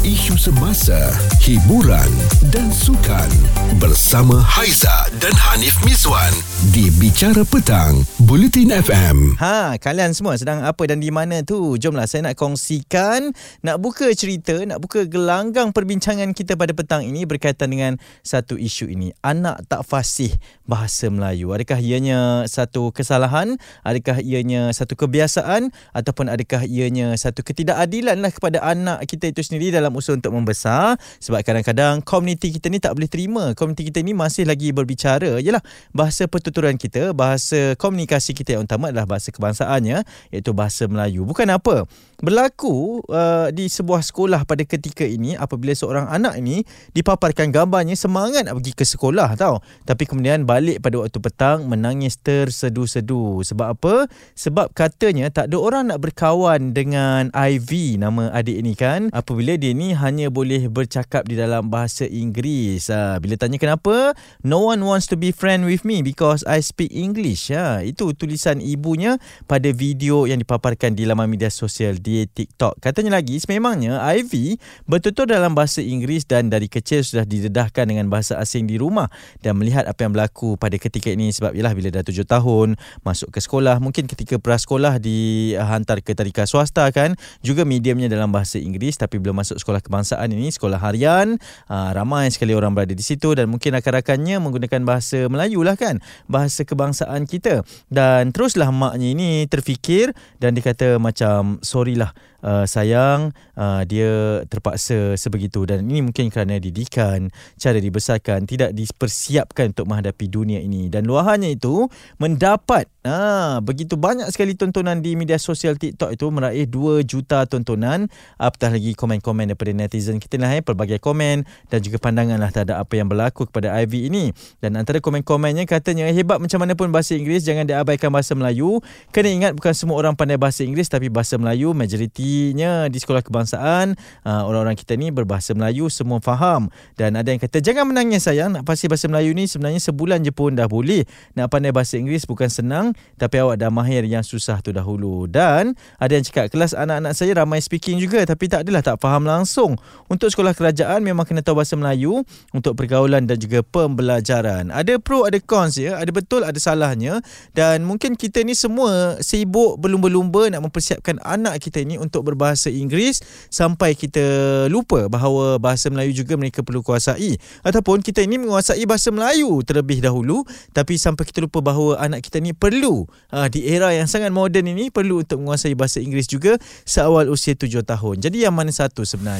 isu semasa, hiburan dan sukan bersama Haiza dan Hanif Miswan di Bicara Petang, Bulletin FM. Ha, kalian semua sedang apa dan di mana tu? Jomlah saya nak kongsikan, nak buka cerita, nak buka gelanggang perbincangan kita pada petang ini berkaitan dengan satu isu ini. Anak tak fasih bahasa Melayu. Adakah ianya satu kesalahan? Adakah ianya satu kebiasaan? Ataupun adakah ianya satu ketidakadilan lah kepada anak kita itu sendiri dalam usaha untuk membesar? Sebab kadang-kadang komuniti kita ni tak boleh terima. Komuniti kita ni masih lagi berbicara. Yalah, bahasa pertuturan kita, bahasa komunikasi kita yang utama adalah bahasa kebangsaannya, iaitu bahasa Melayu. Bukan apa. Berlaku uh, di sebuah sekolah pada ketika ini apabila seorang anak ini dipaparkan gambarnya semangat nak pergi ke sekolah tau. Tapi kemudian balik pada waktu petang menangis tersedu-sedu. Sebab apa? Sebab katanya tak ada orang nak berkawan dengan Ivy nama adik ini kan. Apabila dia ni hanya boleh bercakap di dalam bahasa Inggeris. Ha, bila tanya kenapa? No one wants to be friend with me because I speak English. Ha, itu tulisan ibunya pada video yang dipaparkan di laman media sosial di TikTok. Katanya lagi, sememangnya Ivy betul-betul dalam bahasa Inggeris dan dari kecil sudah didedahkan dengan bahasa asing di rumah dan melihat apa yang berlaku pada ketika ini sebab ialah bila dah tujuh tahun masuk ke sekolah mungkin ketika prasekolah dihantar ke tadika swasta kan juga mediumnya dalam bahasa Inggeris tapi belum masuk sekolah kebangsaan ini sekolah harian. Aa, ramai sekali orang berada di situ dan mungkin rakan-rakannya menggunakan bahasa Melayu lah kan bahasa kebangsaan kita. Dan teruslah maknya ini terfikir dan dia kata macam sorry lah uh, sayang uh, dia terpaksa sebegitu. Dan ini mungkin kerana didikan cara dibesarkan tidak dipersiapkan untuk menghadapi dunia ini. Dan luahannya itu mendapat Ah, begitu banyak sekali tontonan di media sosial TikTok itu meraih 2 juta tontonan. Apatah lagi komen-komen netizen kita lah eh, pelbagai komen dan juga pandangan lah terhadap apa yang berlaku kepada Ivy ini. Dan antara komen-komennya katanya hebat macam mana pun bahasa Inggeris jangan diabaikan bahasa Melayu. Kena ingat bukan semua orang pandai bahasa Inggeris tapi bahasa Melayu majoritinya di sekolah kebangsaan ah, orang-orang kita ni berbahasa Melayu semua faham. Dan ada yang kata jangan menangis sayang nak fasih bahasa Melayu ni sebenarnya sebulan je pun dah boleh. Nak pandai bahasa Inggeris bukan senang tapi awak dah mahir yang susah tu dahulu dan ada yang cakap kelas anak-anak saya ramai speaking juga tapi tak adalah tak faham langsung untuk sekolah kerajaan memang kena tahu bahasa Melayu untuk pergaulan dan juga pembelajaran. Ada pro ada cons ya. Ada betul ada salahnya. Dan mungkin kita ni semua sibuk berlumba-lumba nak mempersiapkan anak kita ni untuk berbahasa Inggeris sampai kita lupa bahawa bahasa Melayu juga mereka perlu kuasai. Ataupun kita ini menguasai bahasa Melayu terlebih dahulu tapi sampai kita lupa bahawa anak kita ni perlu uh, di era yang sangat moden ini perlu untuk menguasai bahasa Inggeris juga seawal usia tujuh tahun. Jadi yang mana satu sebenarnya?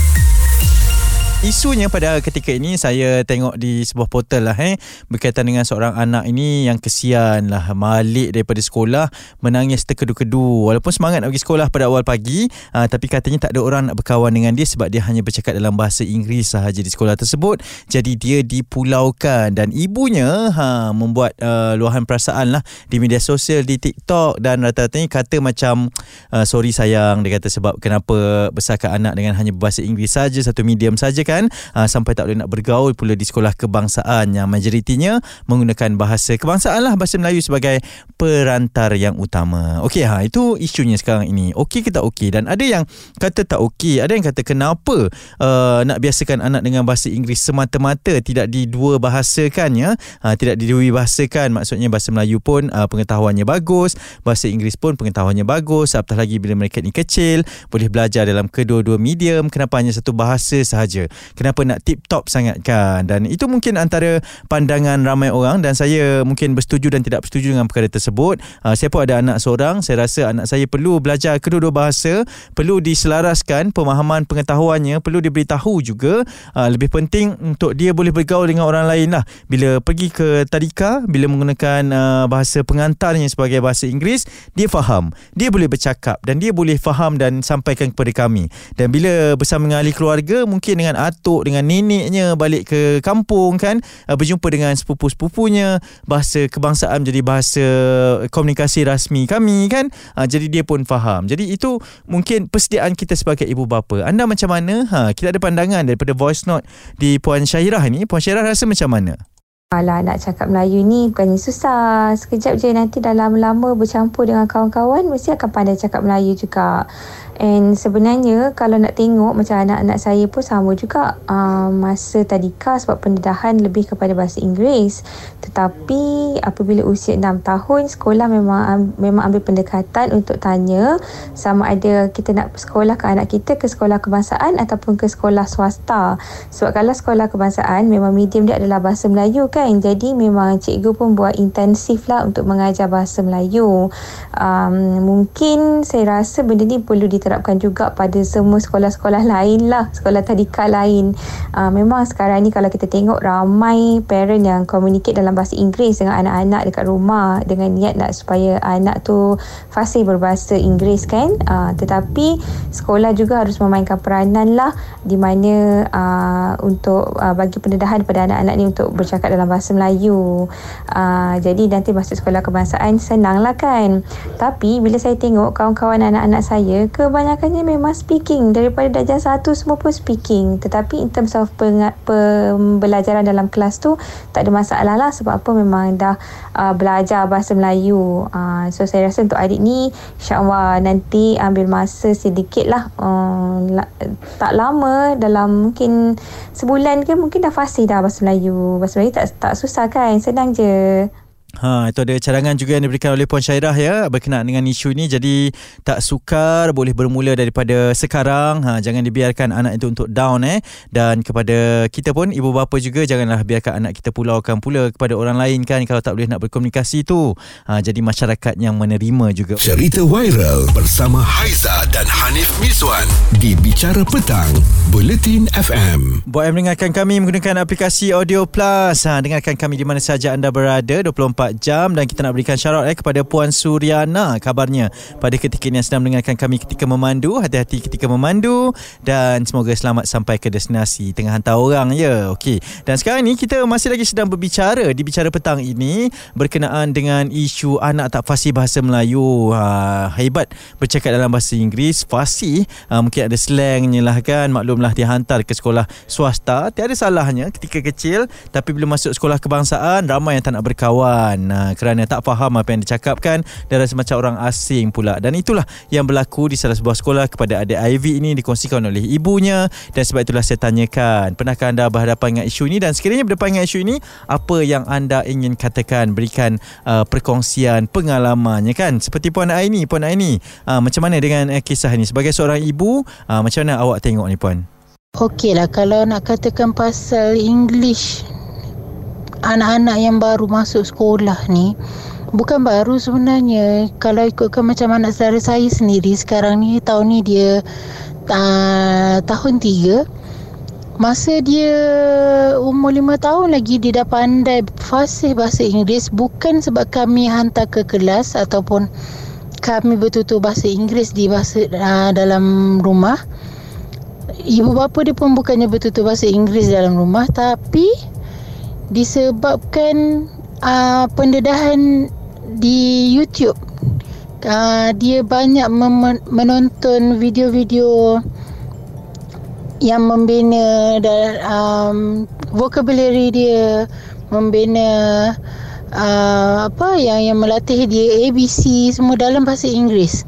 Isunya pada ketika ini saya tengok di sebuah portal lah eh berkaitan dengan seorang anak ini yang kesian lah balik daripada sekolah menangis terkedu-kedu. Walaupun semangat nak pergi sekolah pada awal pagi uh, tapi katanya tak ada orang nak berkawan dengan dia sebab dia hanya bercakap dalam bahasa Inggeris sahaja di sekolah tersebut. Jadi dia dipulaukan dan ibunya ha membuat uh, luahan perasaan lah di media sosial di TikTok dan rata-ratanya kata macam uh, sorry sayang dia kata sebab kenapa besarkan anak dengan hanya berbahasa Inggeris saja satu medium saja kan uh, sampai tak boleh nak bergaul pula di sekolah kebangsaan yang majoritinya menggunakan bahasa kebangsaan lah bahasa Melayu sebagai perantar yang utama. Okey ha itu isunya sekarang ini. Okey kita okey dan ada yang kata tak okey, ada yang kata kenapa uh, nak biasakan anak dengan bahasa Inggeris semata-mata tidak didua bahasakan ya. Uh, tidak didui bahasakan maksudnya bahasa Melayu pun uh, pengetahuannya bagus, bahasa Inggeris pun pengetahuannya bagus. Apatah lagi bila mereka ni kecil boleh belajar dalam kedua-dua medium kenapa hanya satu bahasa sahaja kenapa nak tip top sangat kan dan itu mungkin antara pandangan ramai orang dan saya mungkin bersetuju dan tidak bersetuju dengan perkara tersebut. Uh, saya pun ada anak seorang saya rasa anak saya perlu belajar kedua-dua bahasa perlu diselaraskan pemahaman pengetahuannya perlu diberitahu juga. Uh, lebih penting untuk dia boleh bergaul dengan orang lain lah. Bila pergi ke tadika bila menggunakan uh, bahasa pengantarnya sebagai bahasa Inggeris dia faham. Dia boleh bercakap dan dia boleh faham dan sampaikan kepada kami. Dan bila bersama dengan ahli keluarga mungkin dengan atuk dengan neneknya balik ke kampung kan? Uh, berjumpa dengan sepupu-sepupunya. Bahasa kebangsaan menjadi bahasa komunikasi rasmi kami kan? Uh, jadi dia pun faham. Jadi itu mungkin persediaan kita sebagai ibu bapa. Anda macam mana? Ha kita ada pandangan daripada voice note di puan Syahirah ni. Puan Syahirah rasa macam mana Alah nak cakap Melayu ni bukannya susah. Sekejap je nanti dah lama-lama bercampur dengan kawan-kawan mesti akan pandai cakap Melayu juga. And sebenarnya kalau nak tengok macam anak-anak saya pun sama juga uh, masa tadika sebab pendedahan lebih kepada bahasa Inggeris. Tetapi apabila usia 6 tahun sekolah memang memang ambil pendekatan untuk tanya sama ada kita nak sekolah ke anak kita ke sekolah kebangsaan ataupun ke sekolah swasta. Sebab kalau sekolah kebangsaan memang medium dia adalah bahasa Melayu kan. Jadi memang cikgu pun buat intensif lah untuk mengajar bahasa Melayu. Um, mungkin saya rasa benda ni perlu diterapkan juga pada semua sekolah-sekolah lain lah. Sekolah tadika lain. Uh, memang sekarang ni kalau kita tengok ramai parent yang communicate dalam bahasa Inggeris dengan anak-anak dekat rumah dengan niat nak supaya anak tu fasih berbahasa Inggeris kan? Uh, tetapi sekolah juga harus memainkan peranan lah di mana uh, untuk uh, bagi pendedahan pada anak-anak ni untuk bercakap dalam bahasa Melayu. Uh, jadi nanti masuk sekolah kebangsaan senang lah kan? Tapi bila saya tengok kawan-kawan anak-anak saya kebanyakan kebanyakannya memang speaking. Daripada darjah satu semua pun speaking. Tetapi in terms of pembelajaran dalam kelas tu tak ada masalah lah sebab apa? Memang dah uh, belajar bahasa Melayu. Uh, so saya rasa untuk adik ni insyaAllah nanti ambil masa sedikit lah. La- tak lama dalam mungkin sebulan ke mungkin dah fasih dah bahasa Melayu. Bahasa Melayu tak, tak susah kan? Senang je Ha, itu ada cadangan juga yang diberikan oleh Puan Syairah ya berkenaan dengan isu ini. Jadi tak sukar boleh bermula daripada sekarang. Ha, jangan dibiarkan anak itu untuk down eh. Dan kepada kita pun ibu bapa juga janganlah biarkan anak kita pulaukan pula kepada orang lain kan kalau tak boleh nak berkomunikasi tu. Ha, jadi masyarakat yang menerima juga. Cerita viral bersama Haiza dan Hanif Miswan di Bicara Petang, Bulletin FM. Buat yang mendengarkan kami menggunakan aplikasi Audio Plus. Ha, dengarkan kami di mana saja anda berada 24 24 jam dan kita nak berikan syarat eh kepada Puan Suryana. Kabarnya pada ketika ini yang sedang mendengarkan kami ketika memandu hati-hati ketika memandu dan semoga selamat sampai ke destinasi tengah hantar orang ya. Okey. Dan sekarang ni kita masih lagi sedang berbicara di bicara petang ini berkenaan dengan isu anak tak fasih bahasa Melayu. Ha, hebat bercakap dalam bahasa Inggeris. Fasih ha, mungkin ada slangnya lah kan. Maklumlah dia hantar ke sekolah swasta. Tiada salahnya ketika kecil tapi bila masuk sekolah kebangsaan ramai yang tak nak berkawan kawan uh, kerana tak faham apa yang dicakapkan dan rasa macam orang asing pula. Dan itulah yang berlaku di salah sebuah sekolah kepada adik Ivy ini dikongsikan oleh ibunya. Dan sebab itulah saya tanyakan pernahkah anda berhadapan dengan isu ini? Dan sekiranya berhadapan dengan isu ini apa yang anda ingin katakan berikan uh, perkongsian pengalamannya kan? Seperti Puan Aini. Puan Aini uh, macam mana dengan uh, kisah ini? Sebagai seorang ibu uh, macam mana awak tengok ni Puan? Okey lah kalau nak katakan pasal English anak-anak yang baru masuk sekolah ni bukan baru sebenarnya. Kalau ikutkan macam anak saudara saya sendiri sekarang ni tahun ni dia uh, tahun tiga. Masa dia umur lima tahun lagi dia dah pandai fasih bahasa Inggeris. Bukan sebab kami hantar ke kelas ataupun kami bertutur bahasa Inggeris di bahasa uh, dalam rumah. Ibu bapa dia pun bukannya bertutur bahasa Inggeris dalam rumah tapi disebabkan uh, pendedahan di YouTube. Uh, dia banyak mem- menonton video-video yang membina dan um, vocabulary dia membina uh, apa yang yang melatih dia ABC semua dalam bahasa Inggeris.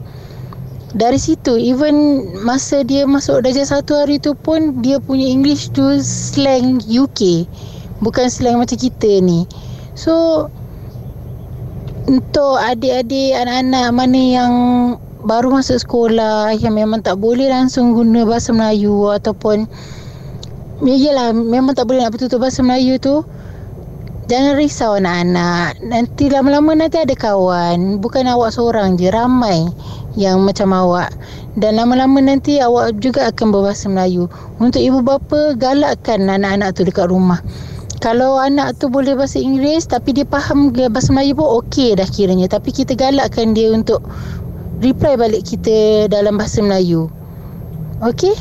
Dari situ even masa dia masuk darjah satu hari tu pun dia punya English tu slang UK bukan slang macam kita ni. So untuk adik-adik anak-anak mana yang baru masuk sekolah yang memang tak boleh langsung guna bahasa Melayu ataupun ya yelah memang tak boleh nak bertutur bahasa Melayu tu jangan risau anak-anak. Nanti lama-lama nanti ada kawan. Bukan awak seorang je ramai yang macam awak. Dan lama-lama nanti awak juga akan berbahasa Melayu. Untuk ibu bapa galakkan anak-anak tu dekat rumah kalau anak tu boleh bahasa Inggeris tapi dia faham bahasa Melayu pun okey dah kiranya. Tapi kita galakkan dia untuk reply balik kita dalam bahasa Melayu. Okey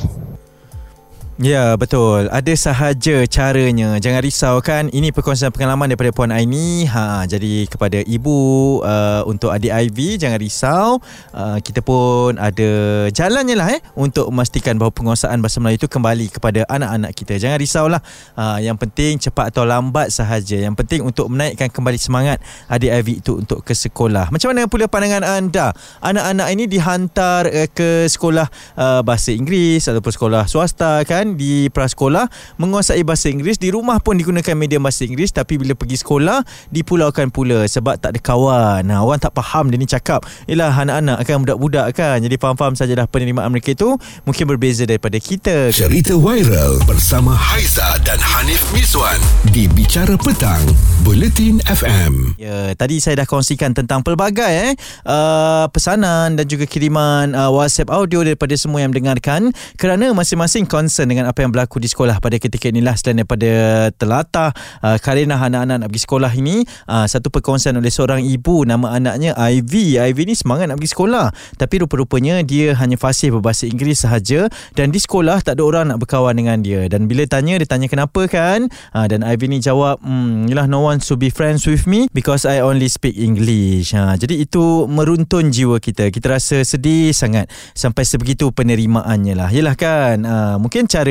Ya betul. Ada sahaja caranya. Jangan risau kan Ini perkongsian pengalaman daripada Puan Aini. Ha, Jadi kepada ibu uh, Untuk adik Ivy Jangan risau. Uh, Kita pun ada jalannya lah eh Untuk memastikan bahawa penguasaan bahasa Melayu itu Kembali kepada anak-anak kita. Jangan risaulah uh, Yang penting cepat atau lambat sahaja. Yang penting untuk menaikkan kembali semangat Adik Ivy itu untuk ke sekolah. Macam mana pula pandangan anda? Anak-anak ini dihantar uh, ke sekolah uh, Bahasa Inggeris Ataupun sekolah swasta kan kan di prasekolah menguasai bahasa Inggeris di rumah pun digunakan media bahasa Inggeris tapi bila pergi sekolah dipulaukan pula sebab tak ada kawan. Nah, orang tak faham dia ni cakap. Yalah anak-anak kan budak-budak kan. Jadi faham-faham sajalah penerimaan mereka itu mungkin berbeza daripada kita. Cerita viral bersama Haiza dan Hanif Miswan di Bicara Petang, Buletin FM. Ya, tadi saya dah kongsikan tentang pelbagai eh uh, pesanan dan juga kiriman uh, WhatsApp audio daripada semua yang mendengarkan kerana masing-masing concern dengan apa yang berlaku di sekolah pada ketika inilah selain daripada telatah uh, karenah anak-anak nak pergi sekolah ini. Uh, satu perkongsian oleh seorang ibu. Nama anaknya Ivy. Ivy ni semangat nak pergi sekolah. Tapi rupa-rupanya dia hanya fasih berbahasa Inggeris sahaja. Dan di sekolah tak ada orang nak berkawan dengan dia. Dan bila tanya dia tanya kenapa kan? Uh, dan Ivy ni jawab hmm, yalah no one to be friends with me because I only speak English. Uh, jadi itu meruntun jiwa kita. Kita rasa sedih sangat sampai sebegitu penerimaannya lah. Yalah kan? Uh, mungkin cara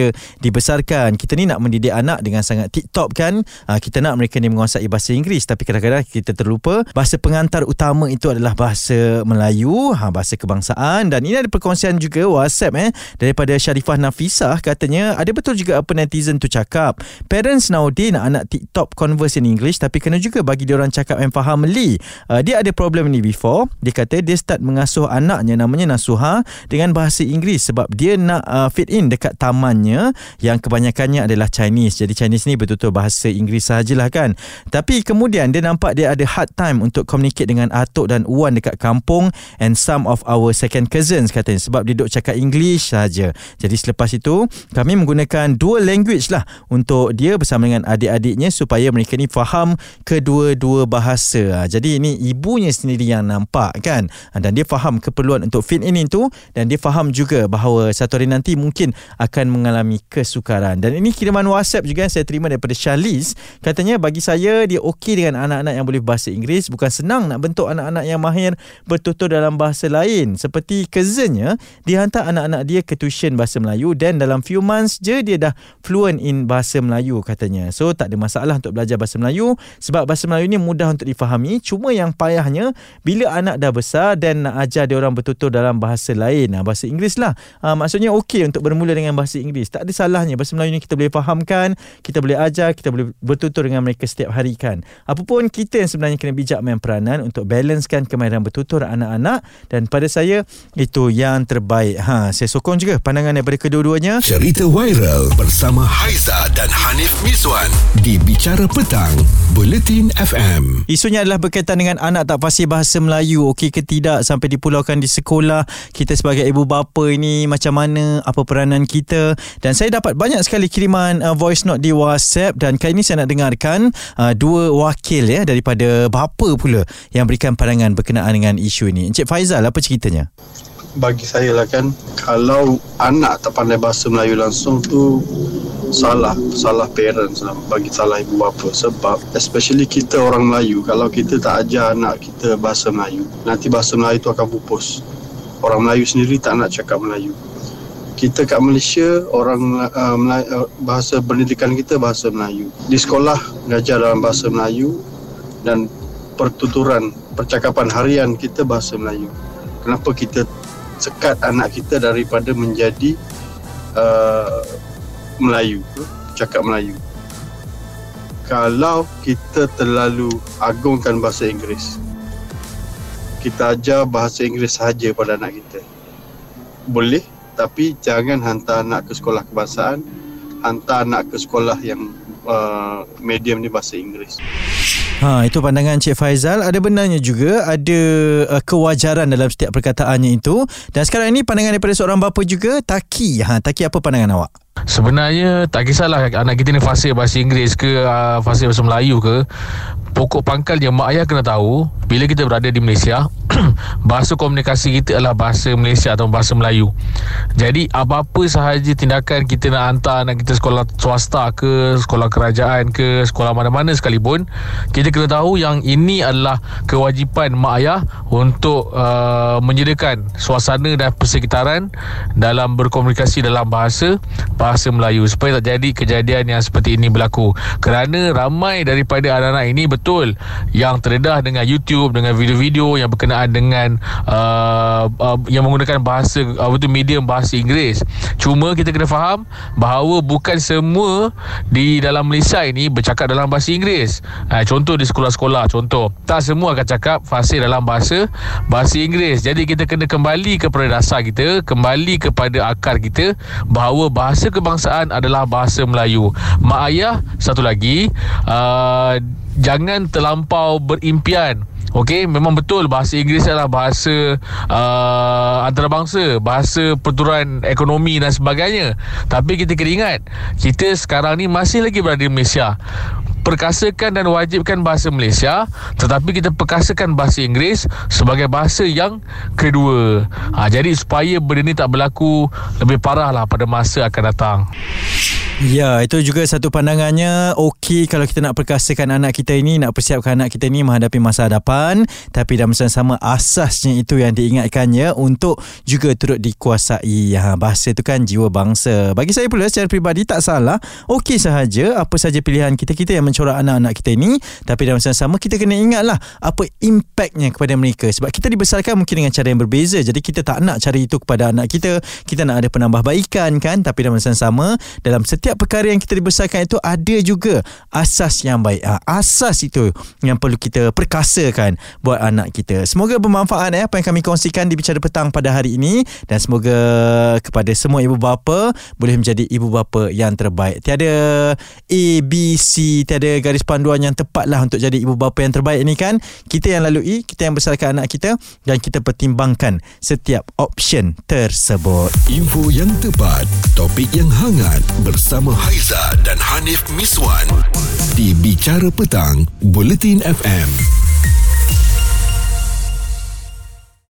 dibesarkan. Kita ni nak mendidik anak dengan sangat tip-top kan? Uh, kita nak mereka ni menguasai bahasa Inggeris. Tapi kadang-kadang kita terlupa bahasa pengantar utama itu adalah bahasa Melayu ha, bahasa kebangsaan. Dan ini ada perkongsian juga WhatsApp eh daripada Syarifah Nafisah. Katanya ada betul juga apa netizen tu cakap. Parents nowadays nak anak tip-top converse in English tapi kena juga bagi dia orang cakap yang faham Meli uh, dia ada problem ni before. Dia kata dia start mengasuh anaknya namanya Nasuha dengan bahasa Inggeris sebab dia nak uh, fit in dekat tamannya yang kebanyakannya adalah Chinese. Jadi Chinese ni betul-betul bahasa Inggeris sajalah kan. Tapi kemudian dia nampak dia ada hard time untuk communicate dengan atuk dan uan dekat kampung and some of our second cousins katanya sebab dia duk cakap English saja. Jadi selepas itu kami menggunakan dual language lah untuk dia bersama dengan adik-adiknya supaya mereka ni faham kedua-dua bahasa. Jadi ini ibunya sendiri yang nampak kan. Dan dia faham keperluan untuk fit in itu dan dia faham juga bahawa satu hari nanti mungkin akan mengalami kesukaran. Dan ini kiriman WhatsApp juga yang saya terima daripada Charlize. Katanya bagi saya dia okey dengan anak-anak yang boleh bahasa Inggeris. Bukan senang nak bentuk anak-anak yang mahir bertutur dalam bahasa lain. Seperti cousinnya, dia hantar anak-anak dia ke tuition bahasa Melayu dan dalam few months je dia dah fluent in bahasa Melayu katanya. So tak ada masalah untuk belajar bahasa Melayu sebab bahasa Melayu ni mudah untuk difahami. Cuma yang payahnya bila anak dah besar dan nak ajar dia orang bertutur dalam bahasa lain. Bahasa Inggeris lah. Uh, maksudnya okey untuk bermula dengan bahasa Inggeris. Tak ada salahnya bahasa Melayu ni kita boleh fahamkan, kita boleh ajar, kita boleh bertutur dengan mereka setiap hari kan. Apapun kita yang sebenarnya kena bijak main peranan untuk balancekan kemahiran bertutur anak-anak dan pada saya itu yang terbaik. Ha, saya sokong juga pandangan daripada kedua-duanya. Cerita viral bersama Haiza dan Hanif Miswan di Bicara Petang, Buletin FM. Isunya adalah berkaitan dengan anak tak fasih bahasa Melayu. Okey ke tidak sampai dipulaukan di sekolah. Kita sebagai ibu bapa ini macam mana, apa peranan kita dan saya dapat banyak sekali kiriman uh, voice note di WhatsApp. Dan kali ini saya nak dengarkan uh, dua wakil ya daripada bapa pula yang berikan pandangan berkenaan dengan isu ini. Encik Faizal apa ceritanya? bagi saya lah kan kalau anak tak pandai bahasa Melayu langsung tu salah salah parents lah. Bagi salah ibu bapa. Sebab especially kita orang Melayu kalau kita tak ajar anak kita bahasa Melayu nanti bahasa Melayu tu akan pupus. Orang Melayu sendiri tak nak cakap Melayu kita kat Malaysia orang uh, Melayu, uh, bahasa pendidikan kita bahasa Melayu. Di sekolah mengajar dalam bahasa Melayu dan pertuturan percakapan harian kita bahasa Melayu. Kenapa kita sekat anak kita daripada menjadi uh, Melayu cakap Melayu? Kalau kita terlalu agungkan bahasa Inggeris kita ajar bahasa Inggeris sahaja pada anak kita. Boleh tapi jangan hantar anak ke sekolah kebangsaan hantar anak ke sekolah yang uh, medium ni bahasa Inggeris. Ha itu pandangan Cik Faizal. Ada benarnya juga ada uh, kewajaran dalam setiap perkataannya itu. Dan sekarang ini pandangan daripada seorang bapa juga Taki. Ha Taki apa pandangan awak? Sebenarnya tak kisahlah anak kita ni fasih bahasa Inggeris ke uh, fasih bahasa Melayu ke. Pokok pangkalnya mak ayah kena tahu bila kita berada di Malaysia bahasa komunikasi kita adalah bahasa Malaysia atau bahasa Melayu. Jadi apa-apa sahaja tindakan kita nak hantar anak kita sekolah swasta ke, sekolah kerajaan ke, sekolah mana-mana sekalipun, kita kena tahu yang ini adalah kewajipan mak ayah untuk uh, menyediakan suasana dan persekitaran dalam berkomunikasi dalam bahasa bahasa Melayu supaya tak jadi kejadian yang seperti ini berlaku. Kerana ramai daripada anak-anak ini betul yang terdedah dengan YouTube dengan video-video yang berkenaan dengan uh, uh, yang menggunakan bahasa apa tu medium bahasa Inggeris. Cuma kita kena faham bahawa bukan semua di dalam Malaysia ini bercakap dalam bahasa Inggeris. Uh, contoh di sekolah-sekolah contoh tak semua akan cakap fasih dalam bahasa bahasa Inggeris. Jadi kita kena kembali kepada dasar kita, kembali kepada akar kita bahawa bahasa kebangsaan adalah bahasa Melayu. Mak ayah satu lagi uh, jangan terlampau berimpian Okey, memang betul bahasa Inggeris adalah bahasa uh, antarabangsa, bahasa perturuan ekonomi dan sebagainya. Tapi kita kena ingat, kita sekarang ni masih lagi berada di Malaysia. Perkasakan dan wajibkan bahasa Malaysia Tetapi kita perkasakan bahasa Inggeris Sebagai bahasa yang kedua ha, Jadi supaya benda ni tak berlaku Lebih parah lah pada masa akan datang Ya, itu juga satu pandangannya. Okey kalau kita nak perkasakan anak kita ini, nak persiapkan anak kita ini menghadapi masa hadapan. Tapi dalam masa sama asasnya itu yang diingatkannya untuk juga turut dikuasai. Ha, bahasa itu kan jiwa bangsa. Bagi saya pula secara peribadi tak salah. Okey sahaja apa saja pilihan kita-kita yang mencorak anak-anak kita ini. Tapi dalam masa sama kita kena ingatlah apa impactnya kepada mereka. Sebab kita dibesarkan mungkin dengan cara yang berbeza. Jadi kita tak nak cara itu kepada anak kita. Kita nak ada penambahbaikan kan. Tapi dalam masa sama dalam setiap perkara yang kita dibesarkan itu ada juga asas yang baik. Ha, asas itu yang perlu kita perkasakan buat anak kita. Semoga bermanfaat eh, apa yang kami kongsikan di Bicara Petang pada hari ini dan semoga kepada semua ibu bapa boleh menjadi ibu bapa yang terbaik. Tiada A, B, C, tiada garis panduan yang tepat lah untuk jadi ibu bapa yang terbaik ini kan. Kita yang lalui, kita yang besarkan anak kita dan kita pertimbangkan setiap option tersebut. Info yang tepat, topik yang hangat bersama bersama Haiza dan Hanif Miswan di Bicara Petang, Bulletin FM.